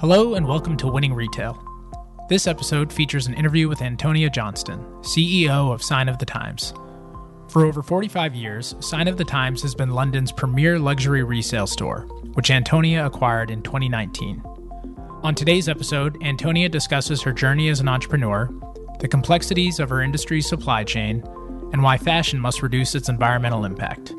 Hello, and welcome to Winning Retail. This episode features an interview with Antonia Johnston, CEO of Sign of the Times. For over 45 years, Sign of the Times has been London's premier luxury resale store, which Antonia acquired in 2019. On today's episode, Antonia discusses her journey as an entrepreneur, the complexities of her industry's supply chain, and why fashion must reduce its environmental impact.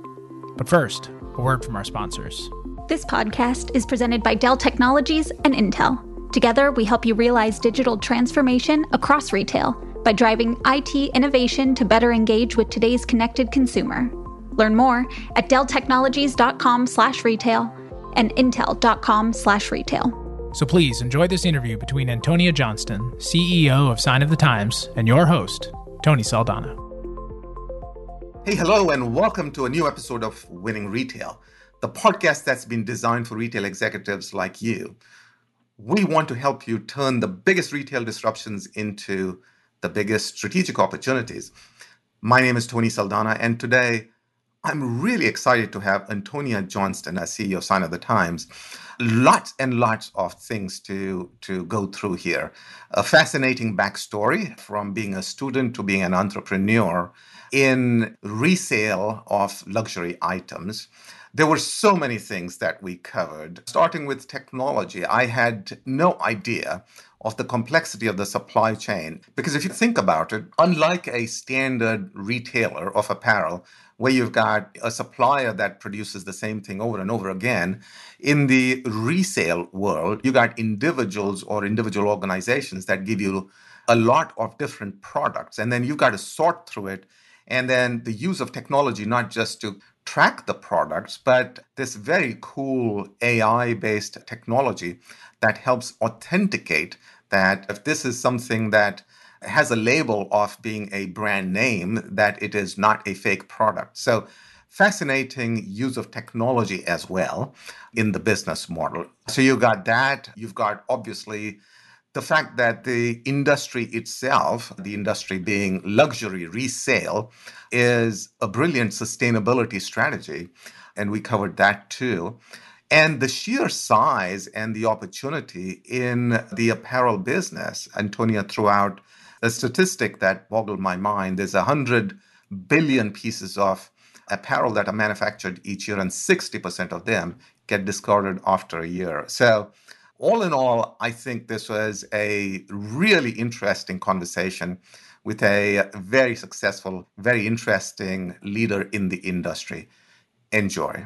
But first, a word from our sponsors. This podcast is presented by Dell Technologies and Intel. Together, we help you realize digital transformation across retail by driving IT innovation to better engage with today's connected consumer. Learn more at delltechnologies.com/retail and intel.com/retail. So please enjoy this interview between Antonia Johnston, CEO of Sign of the Times, and your host, Tony Saldanha. Hey, hello, and welcome to a new episode of Winning Retail the podcast that's been designed for retail executives like you. We want to help you turn the biggest retail disruptions into the biggest strategic opportunities. My name is Tony Saldanha, and today I'm really excited to have Antonia Johnston as CEO of Sign of the Times. Lots and lots of things to, to go through here. A fascinating backstory from being a student to being an entrepreneur in resale of luxury items there were so many things that we covered. Starting with technology, I had no idea of the complexity of the supply chain. Because if you think about it, unlike a standard retailer of apparel, where you've got a supplier that produces the same thing over and over again, in the resale world, you got individuals or individual organizations that give you a lot of different products. And then you've got to sort through it. And then the use of technology, not just to track the products, but this very cool AI based technology that helps authenticate that if this is something that has a label of being a brand name, that it is not a fake product. So, fascinating use of technology as well in the business model. So, you got that. You've got obviously the fact that the industry itself, the industry being luxury resale, is a brilliant sustainability strategy. And we covered that too. And the sheer size and the opportunity in the apparel business, Antonia threw out a statistic that boggled my mind. There's 100 billion pieces of apparel that are manufactured each year, and 60% of them get discarded after a year. So all in all, I think this was a really interesting conversation with a very successful, very interesting leader in the industry. Enjoy.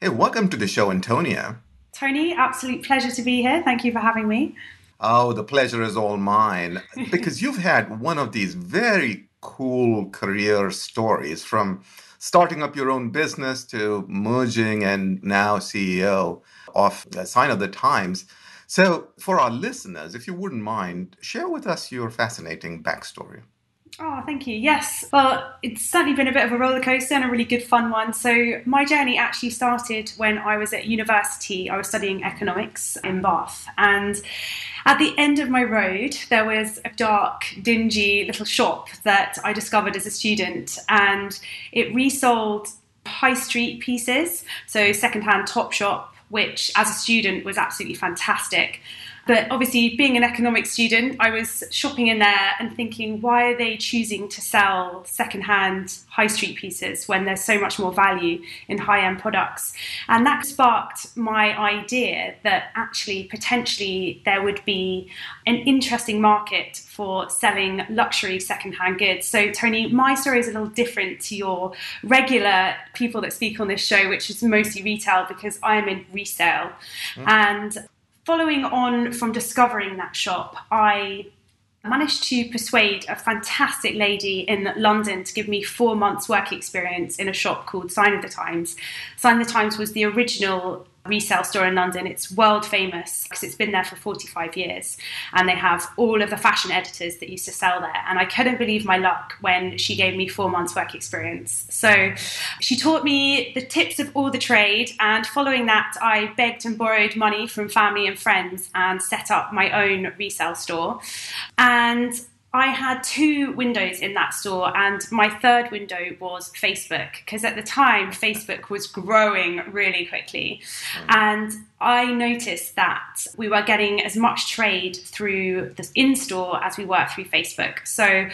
Hey, welcome to the show, Antonia. Tony, absolute pleasure to be here. Thank you for having me. Oh, the pleasure is all mine because you've had one of these very cool career stories from starting up your own business to merging and now CEO of Sign of the Times. So, for our listeners, if you wouldn't mind, share with us your fascinating backstory. Oh, thank you. Yes. Well, it's certainly been a bit of a roller coaster and a really good fun one. So, my journey actually started when I was at university. I was studying economics in Bath. And at the end of my road, there was a dark, dingy little shop that I discovered as a student. And it resold high street pieces, so secondhand Topshop which as a student was absolutely fantastic. But obviously, being an economics student, I was shopping in there and thinking, why are they choosing to sell secondhand high street pieces when there's so much more value in high end products? And that sparked my idea that actually, potentially, there would be an interesting market for selling luxury secondhand goods. So, Tony, my story is a little different to your regular people that speak on this show, which is mostly retail because I am in resale. Mm. And following on from discovering that shop, I managed to persuade a fantastic lady in London to give me four months' work experience in a shop called Sign of the Times. Sign of the Times was the original resale store in London. It's world famous because it's been there for 45 years and they have all of the fashion editors that used to sell there. And I couldn't believe my luck when she gave me four months work experience. So she taught me the tips of all the trade. And following that, I begged and borrowed money from family and friends and set up my own resale store. And I had two windows in that store, and my third window was Facebook because at the time Facebook was growing really quickly. Mm. And I noticed that we were getting as much trade through the in store as we were through Facebook. So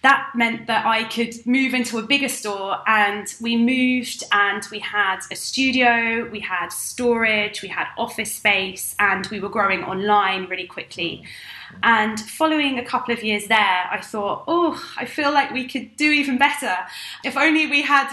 that meant that I could move into a bigger store, and we moved and we had a studio, we had storage, we had office space, and we were growing online really quickly. And following a couple of years there, I thought, oh, I feel like we could do even better. If only we had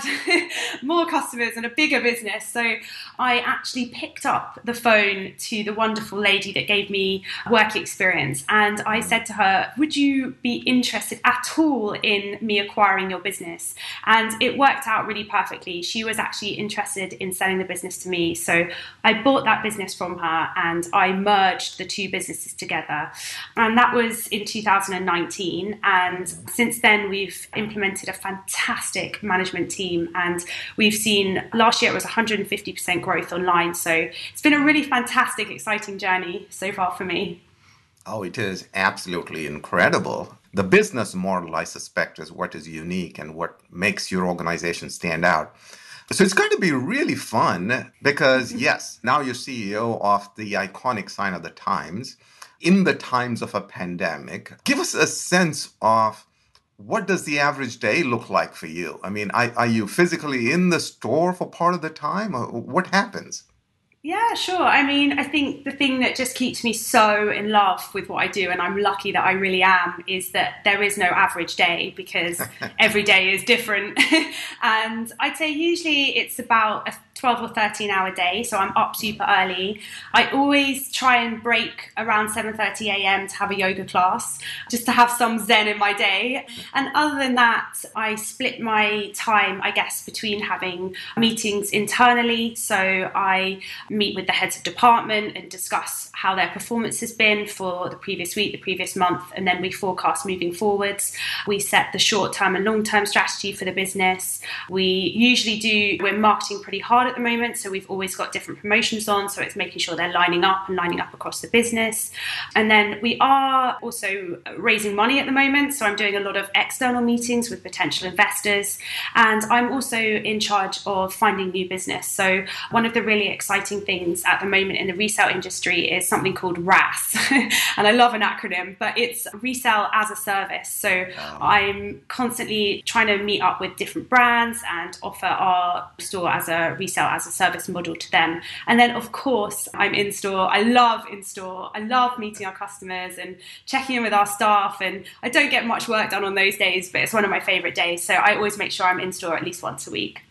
more customers and a bigger business. So I actually picked up the phone to the wonderful lady that gave me work experience. And I said to her, Would you be interested at all in me acquiring your business? And it worked out really perfectly. She was actually interested in selling the business to me. So I bought that business from her and I merged the two businesses together. And that was in 2019. And since then, we've implemented a fantastic management team. And we've seen last year it was 150% growth online. So it's been a really fantastic, exciting journey so far for me. Oh, it is absolutely incredible. The business model, I suspect, is what is unique and what makes your organization stand out. So it's going to be really fun because, mm-hmm. yes, now you're CEO of the iconic sign of the times in the times of a pandemic. Give us a sense of what does the average day look like for you? I mean, are, are you physically in the store for part of the time? Or what happens? Yeah, sure. I mean, I think the thing that just keeps me so in love with what I do, and I'm lucky that I really am, is that there is no average day because every day is different. and I'd say usually it's about a 12 or 13 hour day so i'm up super early. I always try and break around 7.30 a.m to have a yoga class just to have some zen in my day. And other than that i split my time i guess between having meetings internally. So i meet with the heads of department and discuss how their performance has been for the previous week the previous month and then we forecast moving forwards. We set the short term and long term strategy for the business. We usually do we're marketing pretty hard at the moment, so we've always got different promotions on. So it's making sure they're lining up and lining up across the business. And then we are also raising money at the moment, so I'm doing a lot of external meetings with potential investors, and I'm also in charge of finding new business. So one of the really exciting things at the moment in the resale industry is something called RaaS, and I love an acronym, but it's resale as a service. So I'm constantly trying to meet up with different brands and offer our store as a resale resell as a service model to them. And then, of course, I'm in store. I love in store. I love meeting our customers and checking in with our staff. And I don't get much work done on those days, but it's one of my favorite days. So I always make sure I'm in store at least once a week.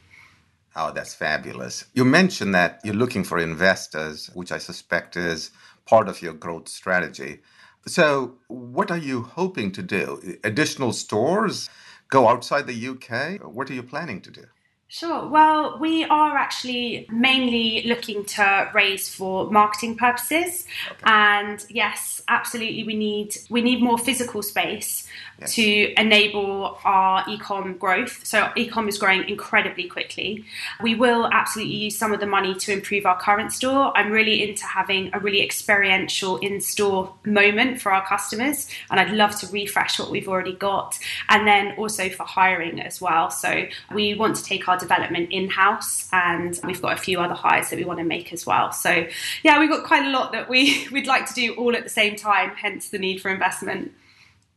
Oh, that's fabulous. You mentioned that you're looking for investors, which I suspect is part of your growth strategy. So, what are you hoping to do? Additional stores? Go outside the UK? What are you planning to do? Sure. Well, we are actually mainly looking to raise for marketing purposes, okay. and yes, absolutely, we need we need more physical space yes. to enable our ecom growth. So ecom is growing incredibly quickly. We will absolutely use some of the money to improve our current store. I'm really into having a really experiential in-store moment for our customers, and I'd love to refresh what we've already got, and then also for hiring as well. So we want to take our development in-house, and we've got a few other hires that we want to make as well. So yeah, we've got quite a lot that we we'd like to do all at the same time. Hence the need for investment.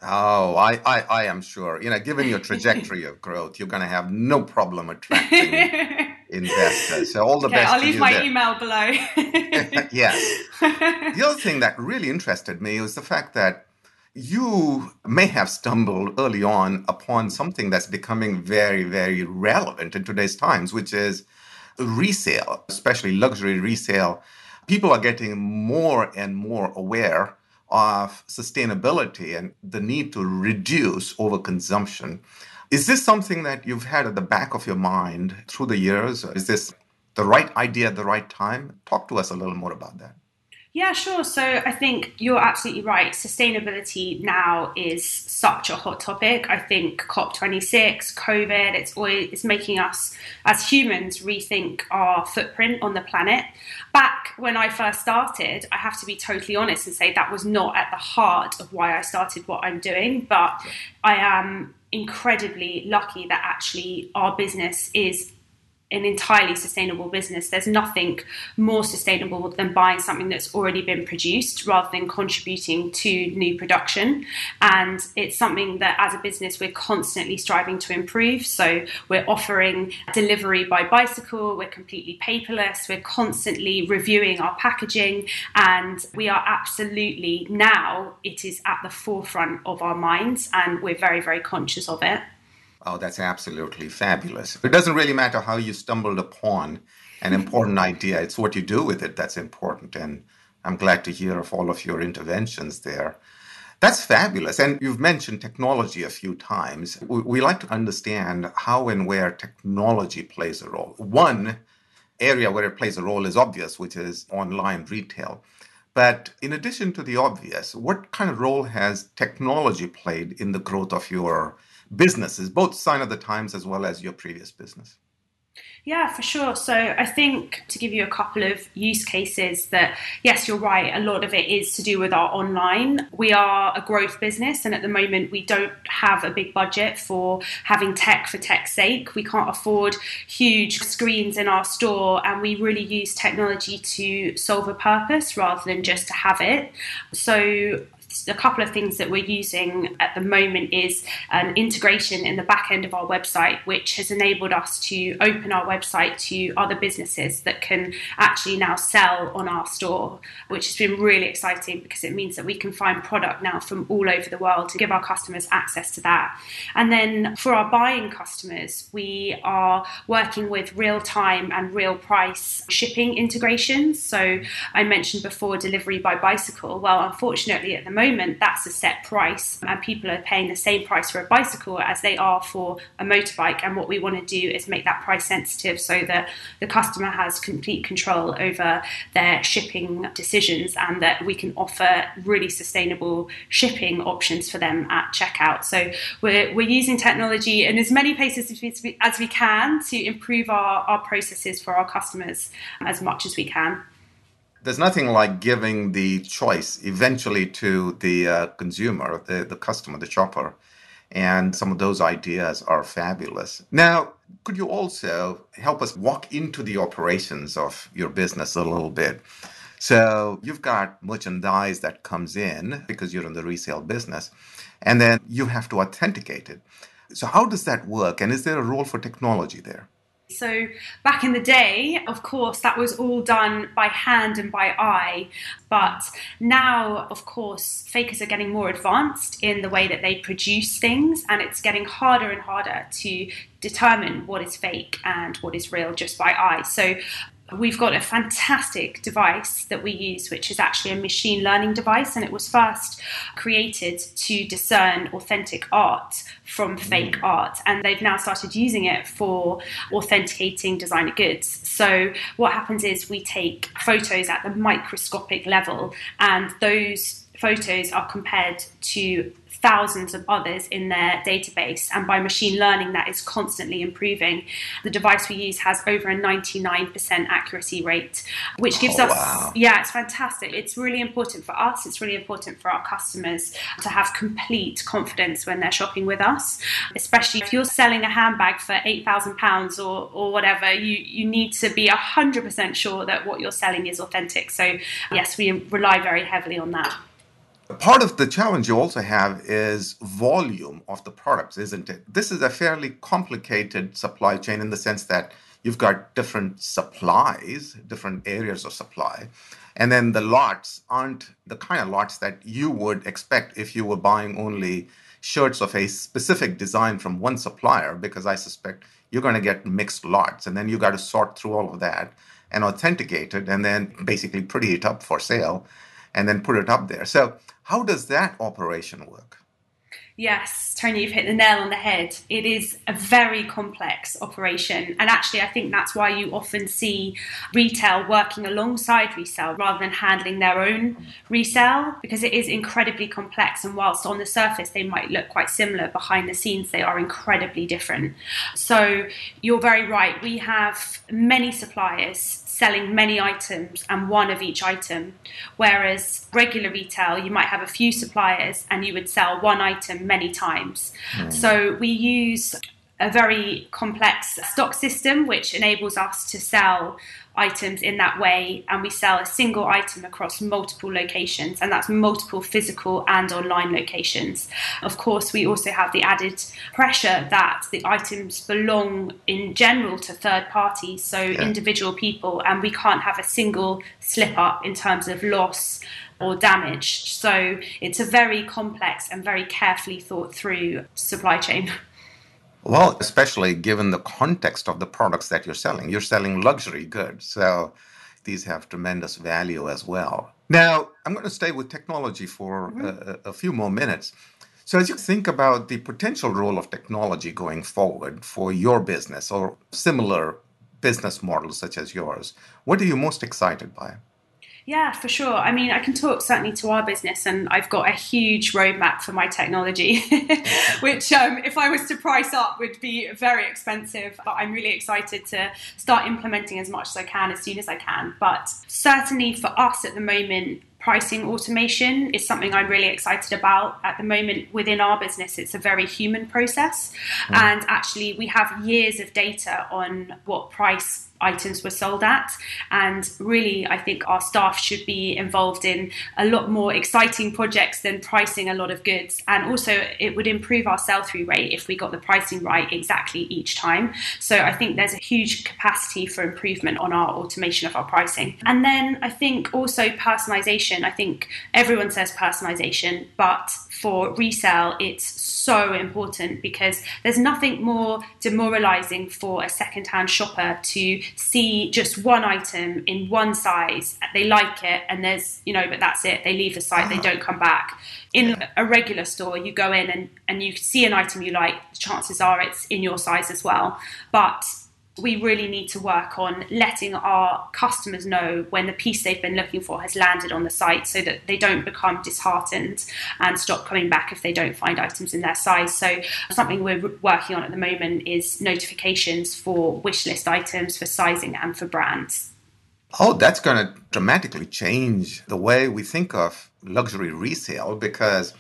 Oh, I, I, I am sure. You know, given your trajectory of growth, you're going to have no problem attracting investors. So all the okay, best. I'll leave my there. email below. yes. The other thing that really interested me was the fact that you may have stumbled early on upon something that's becoming very, very relevant in today's times, which is resale, especially luxury resale. People are getting more and more aware of sustainability and the need to reduce overconsumption. Is this something that you've had at the back of your mind through the years? Is this the right idea at the right time? Talk to us a little more about that. Yeah, sure. So I think you're absolutely right. Sustainability now is such a hot topic. I think COP26, COVID, it's always it's making us as humans rethink our footprint on the planet. Back when I first started, I have to be totally honest and say that was not at the heart of why I started what I'm doing, but I am incredibly lucky that actually our business is an entirely sustainable business. There's nothing more sustainable than buying something that's already been produced rather than contributing to new production. And it's something that as a business we're constantly striving to improve. So we're offering delivery by bicycle, we're completely paperless, we're constantly reviewing our packaging, and we are absolutely now, it is at the forefront of our minds, and we're very, very conscious of it. Oh, that's absolutely fabulous. It doesn't really matter how you stumbled upon an important idea, it's what you do with it that's important. And I'm glad to hear of all of your interventions there. That's fabulous. And you've mentioned technology a few times. We, like to understand how and where technology plays a role. One area where it plays a role is obvious, which is online retail. But in addition to the obvious, what kind of role has technology played in the growth of your businesses, both Sign of the Times as well as your previous business? Yeah, for sure. So I think to give you a couple of use cases that, yes, you're right, a lot of it is to do with our online. We are a growth business, and at the moment, we don't have a big budget for having tech for tech's sake. We can't afford huge screens in our store, and we really use technology to solve a purpose rather than just to have it. So a couple of things that we're using at the moment is an integration in the back end of our website, which has enabled us to open our website to other businesses that can actually now sell on our store, which has been really exciting because it means that we can find product now from all over the world to give our customers access to that. And then for our buying customers, we are working with real time and real price shipping integrations. So I mentioned before delivery by bicycle. Well, unfortunately, at the moment, that's a set price, and people are paying the same price for a bicycle as they are for a motorbike. And what we want to do is make that price sensitive so that the customer has complete control over their shipping decisions and that we can offer really sustainable shipping options for them at checkout. So we're, we're using technology in as many places as we, as we can to improve our, our processes for our customers as much as we can there's nothing like giving the choice eventually to the uh, consumer, the, the customer, the shopper. And some of those ideas are fabulous. Now, could you also help us walk into the operations of your business a little bit? So, you've got merchandise that comes in because you're in the resale business, and then you have to authenticate it. So, how does that work? And is there a role for technology there? So, back in the day, of course, that was all done by hand and by eye. But now, of course, fakers are getting more advanced in the way that they produce things, and it's getting harder and harder to determine what is fake and what is real just by eye. So, We've got a fantastic device that we use, which is actually a machine learning device, and it was first created to discern authentic art from fake mm. art. And they've now started using it for authenticating designer goods. So, what happens is we take photos at the microscopic level, and those photos are compared to thousands of others in their database. And by machine learning, that is constantly improving. The device we use has over a 99% accuracy rate, which gives oh, us, wow. yeah, it's fantastic. It's really important for us, it's really important for our customers to have complete confidence when they're shopping with us, especially if you're selling a handbag for £8,000 or, or whatever, you, you need to be 100% sure that what you're selling is authentic. So, yes, we rely very heavily on that. Part of the challenge you also have is volume of the products, isn't it? This is a fairly complicated supply chain in the sense that you've got different supplies, different areas of supply. And then the lots aren't the kind of lots that you would expect if you were buying only shirts of a specific design from one supplier, because I suspect you're going to get mixed lots. And then you got to sort through all of that and authenticate it and then basically pretty it up for sale and then put it up there. So how does that operation work? Yes, Tony, you've hit the nail on the head. It is a very complex operation. And actually, I think that's why you often see retail working alongside resale rather than handling their own resale, because it is incredibly complex. And whilst on the surface they might look quite similar, behind the scenes they are incredibly different. So you're very right. We have many suppliers selling many items and one of each item. Whereas regular retail, you might have a few suppliers and you would sell one item many times. Mm. So we use a very complex stock system which enables us to sell items in that way and we sell a single item across multiple locations and that's multiple physical and online locations of course we also have the added pressure that the items belong in general to third parties so yeah. individual people and we can't have a single slip up in terms of loss or damage so it's a very complex and very carefully thought through supply chain Well, especially given the context of the products that you're selling. You're selling luxury goods, so these have tremendous value as well. Now, I'm going to stay with technology for mm-hmm. a, a few more minutes. So, as you think about the potential role of technology going forward for your business or similar business models such as yours, what are you most excited by? Yeah, for sure. I mean, I can talk certainly to our business, and I've got a huge roadmap for my technology, which, um, if I was to price up, would be very expensive. But I'm really excited to start implementing as much as I can as soon as I can. But certainly for us at the moment, pricing automation is something I'm really excited about at the moment within our business. It's a very human process, mm. and actually, we have years of data on what price items were sold at. And really, I think our staff should be involved in a lot more exciting projects than pricing a lot of goods. And also, it would improve our sell through rate if we got the pricing right exactly each time. So I think there's a huge capacity for improvement on our automation of our pricing. And then I think also personalization. I think everyone says personalization, but for resale, it's so important because there's nothing more demoralizing for a second-hand shopper to see just one item in one size, they like it, and there's, you know, but that's it. They leave the site, they ah. don't come back. In a regular store, you go in and, and you see an item you like, the chances are it's in your size as well. But we really need to work on letting our customers know when the piece they've been looking for has landed on the site so that they don't become disheartened and stop coming back if they don't find items in their size. So, something we're working on at the moment is notifications for wish list items for sizing and for brands. Oh, that's going to dramatically change the way we think of luxury resale because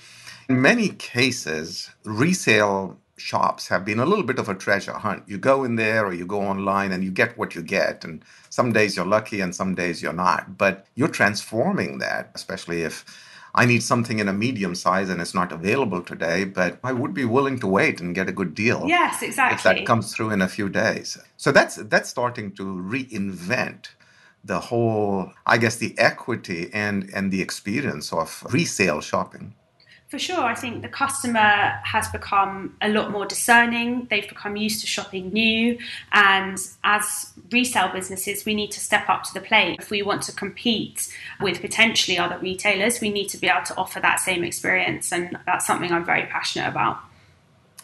in many cases, resale shops have been a little bit of a treasure hunt. You go in there or you go online and you get what you get. And some days you're lucky and some days you're not. But you're transforming that, especially if I need something in a medium size and it's not available today, but I would be willing to wait and get a good deal. Yes, exactly. If that comes through in a few days. So that's that's starting to reinvent the whole, I guess, the equity and and the experience of resale shopping. For sure, I think the customer has become a lot more discerning. They've become used to shopping new. And as resale businesses, we need to step up to the plate. If we want to compete with potentially other retailers, we need to be able to offer that same experience. And that's something I'm very passionate about.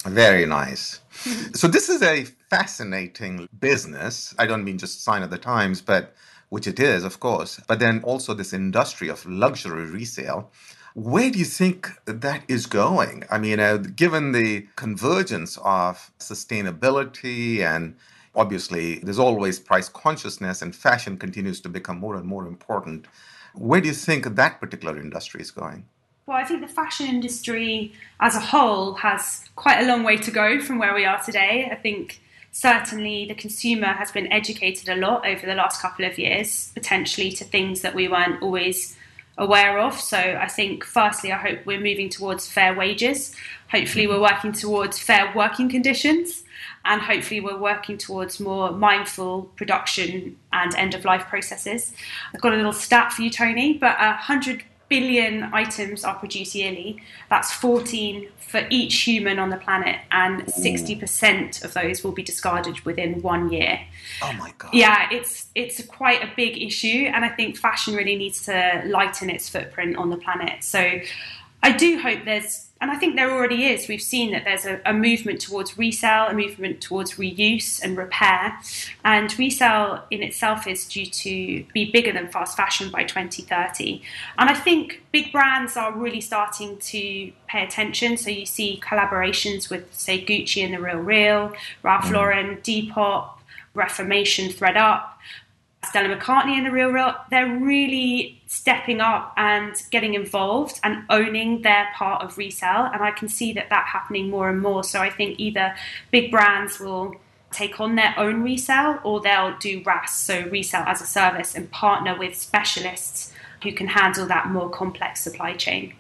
Very nice. so, this is a fascinating business. I don't mean just sign of the times, but which it is, of course, but then also this industry of luxury resale. Where do you think that is going? I mean, uh, given the convergence of sustainability and obviously there's always price consciousness and fashion continues to become more and more important. Where do you think that particular industry is going? Well, I think the fashion industry as a whole has quite a long way to go from where we are today. I think certainly the consumer has been educated a lot over the last couple of years, potentially to things that we weren't always aware of. So I think, firstly, I hope we're moving towards fair wages. Hopefully, we're mm-hmm. working towards fair working conditions. And hopefully, we're working towards more mindful production and end of life processes. I've got a little stat for you, Tony, but 100 billion items are produced yearly. That's 14 for each human on the planet, and 60% of those will be discarded within one year. Oh my god! Yeah, it's it's quite a big issue, and I think fashion really needs to lighten its footprint on the planet. So. I do hope there's, and I think there already is, we've seen that there's a, a, movement towards resale, a movement towards reuse and repair. And resale in itself is due to be bigger than fast fashion by 2030. And I think big brands are really starting to pay attention. So you see collaborations with, say, Gucci and The Real Real, Ralph mm. Lauren, Depop, Reformation, thredUP. Stella McCartney in The Real Real, they're really stepping up and getting involved and owning their part of resale. And I can see that that happening more and more. So I think either big brands will take on their own resale or they'll do RaaS, so resale as a service, and partner with specialists who can handle that more complex supply chain.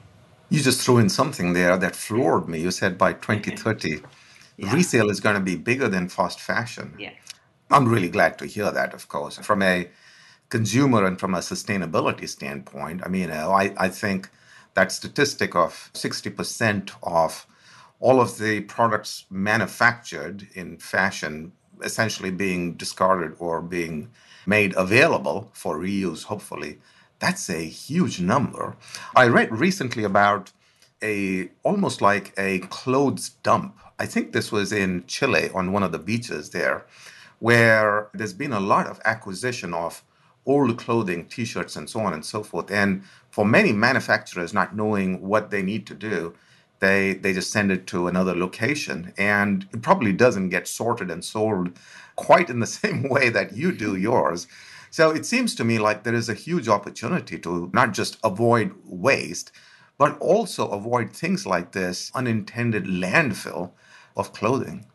You just threw in something there that floored me. You said by 2030, yeah. resale is going to be bigger than fast fashion. Yeah. I'm really glad to hear that, of course. From a consumer and from a sustainability standpoint, I mean, you know, I, I think that statistic of 60% of all of the products manufactured in fashion essentially being discarded or being made available for reuse, hopefully, that's a huge number. I read recently about a almost like a clothes dump. I think this was in Chile on one of the beaches there where there's been a lot of acquisition of old clothing, t shirts, and so on and so forth. And for many manufacturers not knowing what they need to do, they, they just send it to another location. And it probably doesn't get sorted and sold quite in the same way that you do yours. So it seems to me like there is a huge opportunity to not just avoid waste, but also avoid things like this unintended landfill of clothing.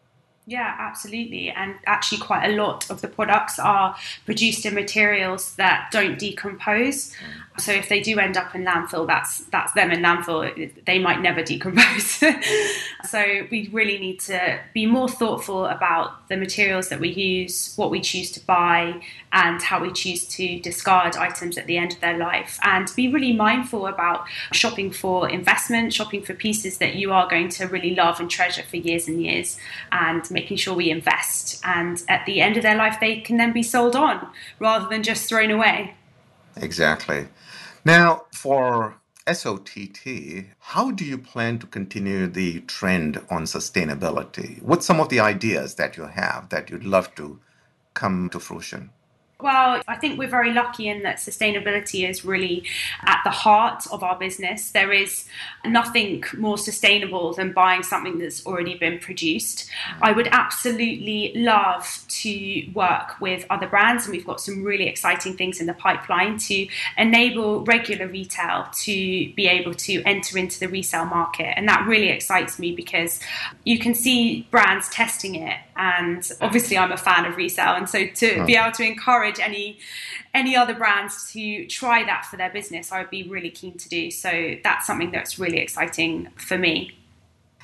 Yeah, absolutely. And actually, quite a lot of the products are produced in materials that don't decompose. Mm. So if they do end up in landfill, that's that's them in landfill. They might never decompose. so we really need to be more thoughtful about the materials that we use, what we choose to buy, and how we choose to discard items at the end of their life, and be really mindful about shopping for investment, shopping for pieces that you are going to really love and treasure for years and years, and making sure we invest. And at the end of their life, they can then be sold on rather than just thrown away. Exactly. Now, for SOTT, how do you plan to continue the trend on sustainability? What's some of the ideas that you have that you'd love to come to fruition? Well, I think we're very lucky in that sustainability is really at the heart of our business. There is nothing more sustainable than buying something that's already been produced. I would absolutely love to work with other brands, and we've got some really exciting things in the pipeline to enable regular retail to be able to enter into the resale market. And that really excites me because you can see brands testing it. And obviously, I'm a fan of resale. And so to be able to encourage encourage any any other brands to try that for their business, I would be really keen to do. So that's something that's really exciting for me.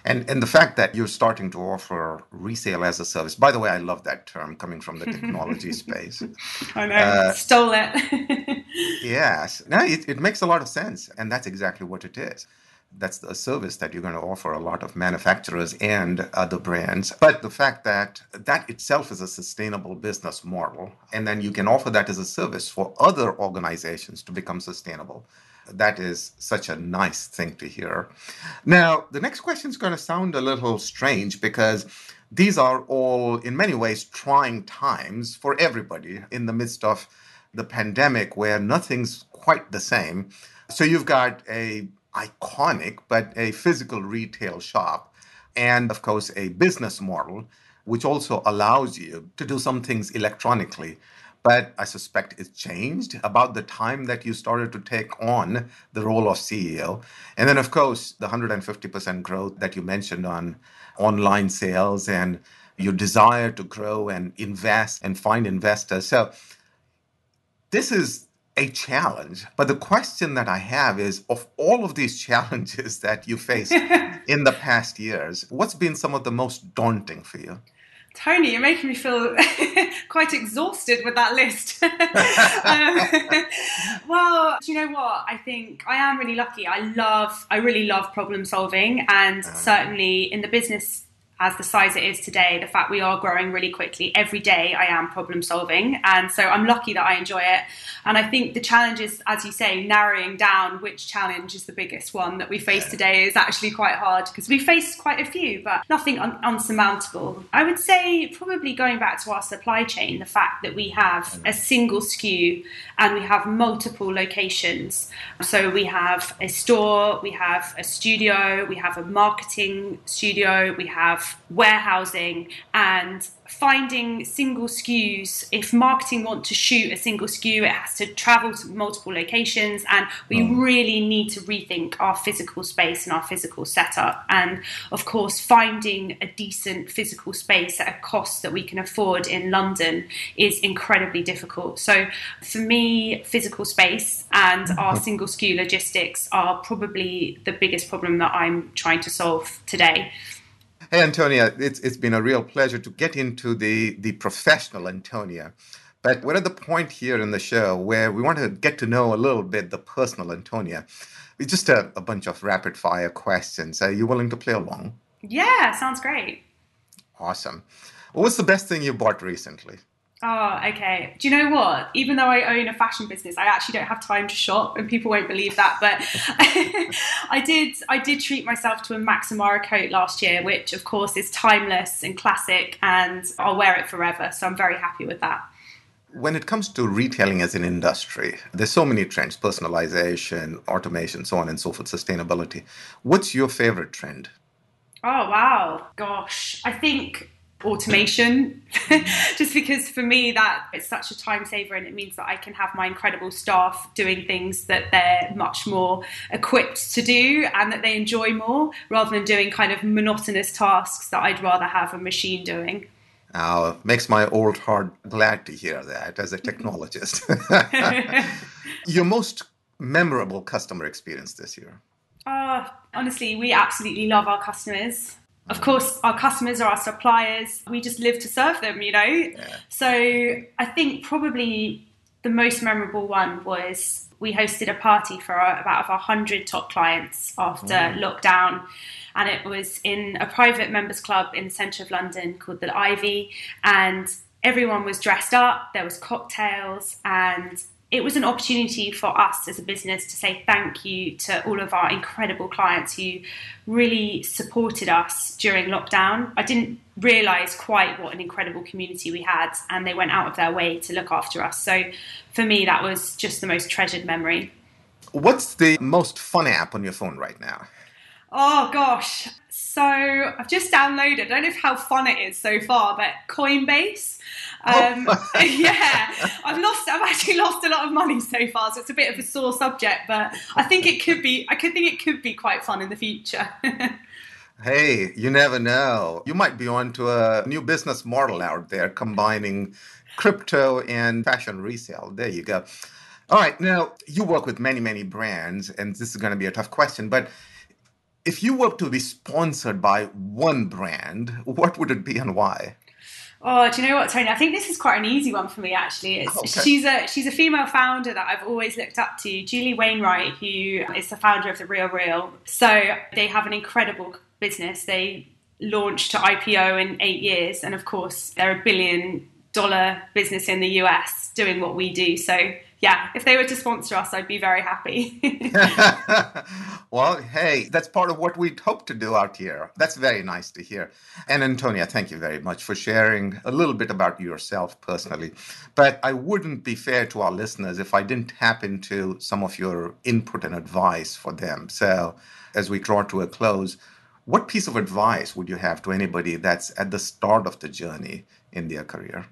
And and the fact that you're starting to offer resale as a service. By the way, I love that term coming from the technology space. I know, uh, stole it. yes, no, it, it makes a lot of sense, and that's exactly what it is that's a service that you're going to offer a lot of manufacturers and other brands. But the fact that that itself is a sustainable business model, and then you can offer that as a service for other organizations to become sustainable. That is such a nice thing to hear. Now, the next question is going to sound a little strange because these are all, in many ways, trying times for everybody in the midst of the pandemic where nothing's quite the same. So you've got a iconic, but a physical retail shop, and of course, a business model, which also allows you to do some things electronically. But I suspect it's changed about the time that you started to take on the role of CEO. And then, of course, the 150% growth that you mentioned on online sales and your desire to grow and invest and find investors. So, this is a challenge. But the question that I have is of all of these challenges that you faced in the past years, what's been some of the most daunting for you? Tony, you're making me feel quite exhausted with that list. um, well, do you know what? I think I am really lucky. I love, I really love problem solving, and uh-huh. certainly in the business as the size it is today, the fact we are growing really quickly, every day I am problem solving. And so I'm lucky that I enjoy it. And I think the challenge is, as you say, narrowing down which challenge is the biggest one that we face today is actually quite hard because we face quite a few, but nothing un- unsurmountable. I would say, probably going back to our supply chain, the fact that we have a single SKU and we have multiple locations. So we have a store, we have a studio, we have a marketing studio, we have warehousing and finding single SKUs. If marketing want to shoot a single SKU, it has to travel to multiple locations, and we mm. really need to rethink our physical space and our physical setup. And of course, finding a decent physical space at a cost that we can afford in London is incredibly difficult. So, for me, physical space and our single SKU logistics are probably the biggest problem that I'm trying to solve today. Hey, Antonia, it's, it's been a real pleasure to get into the, the professional Antonia. But we're at the point here in the show where we want to get to know a little bit the personal Antonia. It's just a, a bunch of rapid fire questions. Are you willing to play along? Yeah, sounds great. Awesome. What's the best thing you bought recently? Oh, okay. Do you know what? Even though I own a fashion business, I actually don't have time to shop, and people won't believe that. But I did, I did treat myself to a Max Mara coat last year, which of course is timeless and classic, and I'll wear it forever. So I'm very happy with that. When it comes to retailing as an industry, there's so many trends: personalization, automation, so on and so forth, sustainability. What's your favorite trend? Oh wow, gosh, I think automation just because for me that it's such a time saver and it means that I can have my incredible staff doing things that they're much more equipped to do and that they enjoy more rather than doing kind of monotonous tasks that I'd rather have a machine doing. Oh, makes my old heart glad to hear that as a technologist. Your most memorable customer experience this year? Uh, honestly, we absolutely love our customers of course, our customers are our suppliers. We just live to serve them, you know? Yeah. So I think probably the most memorable one was we hosted a party for about 100 top clients after mm. lockdown. And it was in a private members club in the centre of London called the Ivy. And everyone was dressed up, there was cocktails, and it was an opportunity for us as a business to say thank you to all of our incredible clients who really supported us during lockdown. I didn't realize quite what an incredible community we had, and they went out of their way to look after us. So for me, that was just the most treasured memory. What's the most fun app on your phone right now? Oh gosh. So I've just downloaded, I don't know how fun it is so far, but Coinbase. Um, oh. yeah, I've lost. I've actually lost a lot of money so far, so it's a bit of a sore subject. But I think it could be. I could think it could be quite fun in the future. hey, you never know. You might be onto a new business model out there, combining crypto and fashion resale. There you go. All right, now you work with many, many brands, and this is going to be a tough question, but if you were to be sponsored by one brand, what would it be and why? Oh, do you know what, Tony? I think this is quite an easy one for me. Actually, okay. she's a she's a female founder that I've always looked up to, Julie Wainwright, who is the founder of the Real Real. So they have an incredible business. They launched to IPO in eight years, and of course, they're a billion dollar business in the US doing what we do. So yeah, if they were to sponsor us, I'd be very happy. well, hey, that's part of what we'd hope to do out here. That's very nice to hear. And Antonia, thank you very much for sharing a little bit about yourself personally. But I wouldn't be fair to our listeners if I didn't tap into some of your input and advice for them. So, as we draw to a close, what piece of advice would you have to anybody that's at the start of the journey in their career?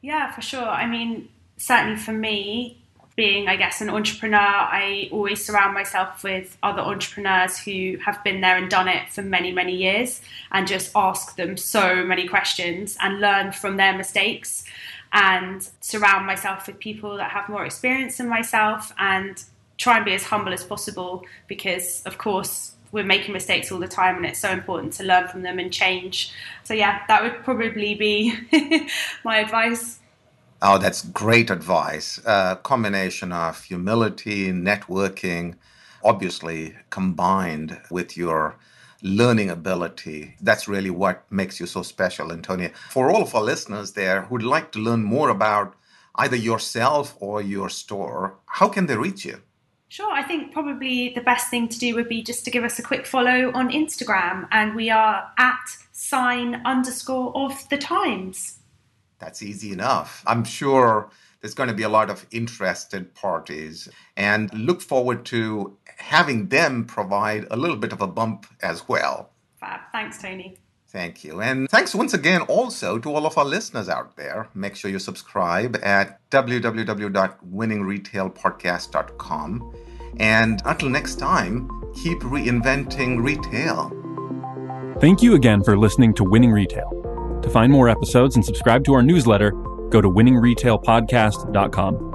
Yeah, for sure. I mean, certainly for me, being, I guess, an entrepreneur, I always surround myself with other entrepreneurs who have been there and done it for many, many years and just ask them so many questions and learn from their mistakes and surround myself with people that have more experience than myself and try and be as humble as possible because, of course, we're making mistakes all the time and it's so important to learn from them and change. So, yeah, that would probably be my advice. Oh, that's great advice. A combination of humility, networking, obviously combined with your learning ability. That's really what makes you so special, Antonia. For all of our listeners there who'd like to learn more about either yourself or your store, how can they reach you? Sure, I think probably the best thing to do would be just to give us a quick follow on Instagram, and we are at sign underscore of the times. That's easy enough. I'm sure there's going to be a lot of interested parties and look forward to having them provide a little bit of a bump as well. Fab. Thanks, Tony. Thank you. And thanks once again also to all of our listeners out there. Make sure you subscribe at www.winningretailpodcast.com. And until next time, keep reinventing retail. Thank you again for listening to Winning Retail. To find more episodes and subscribe to our newsletter, go to winningretailpodcast.com.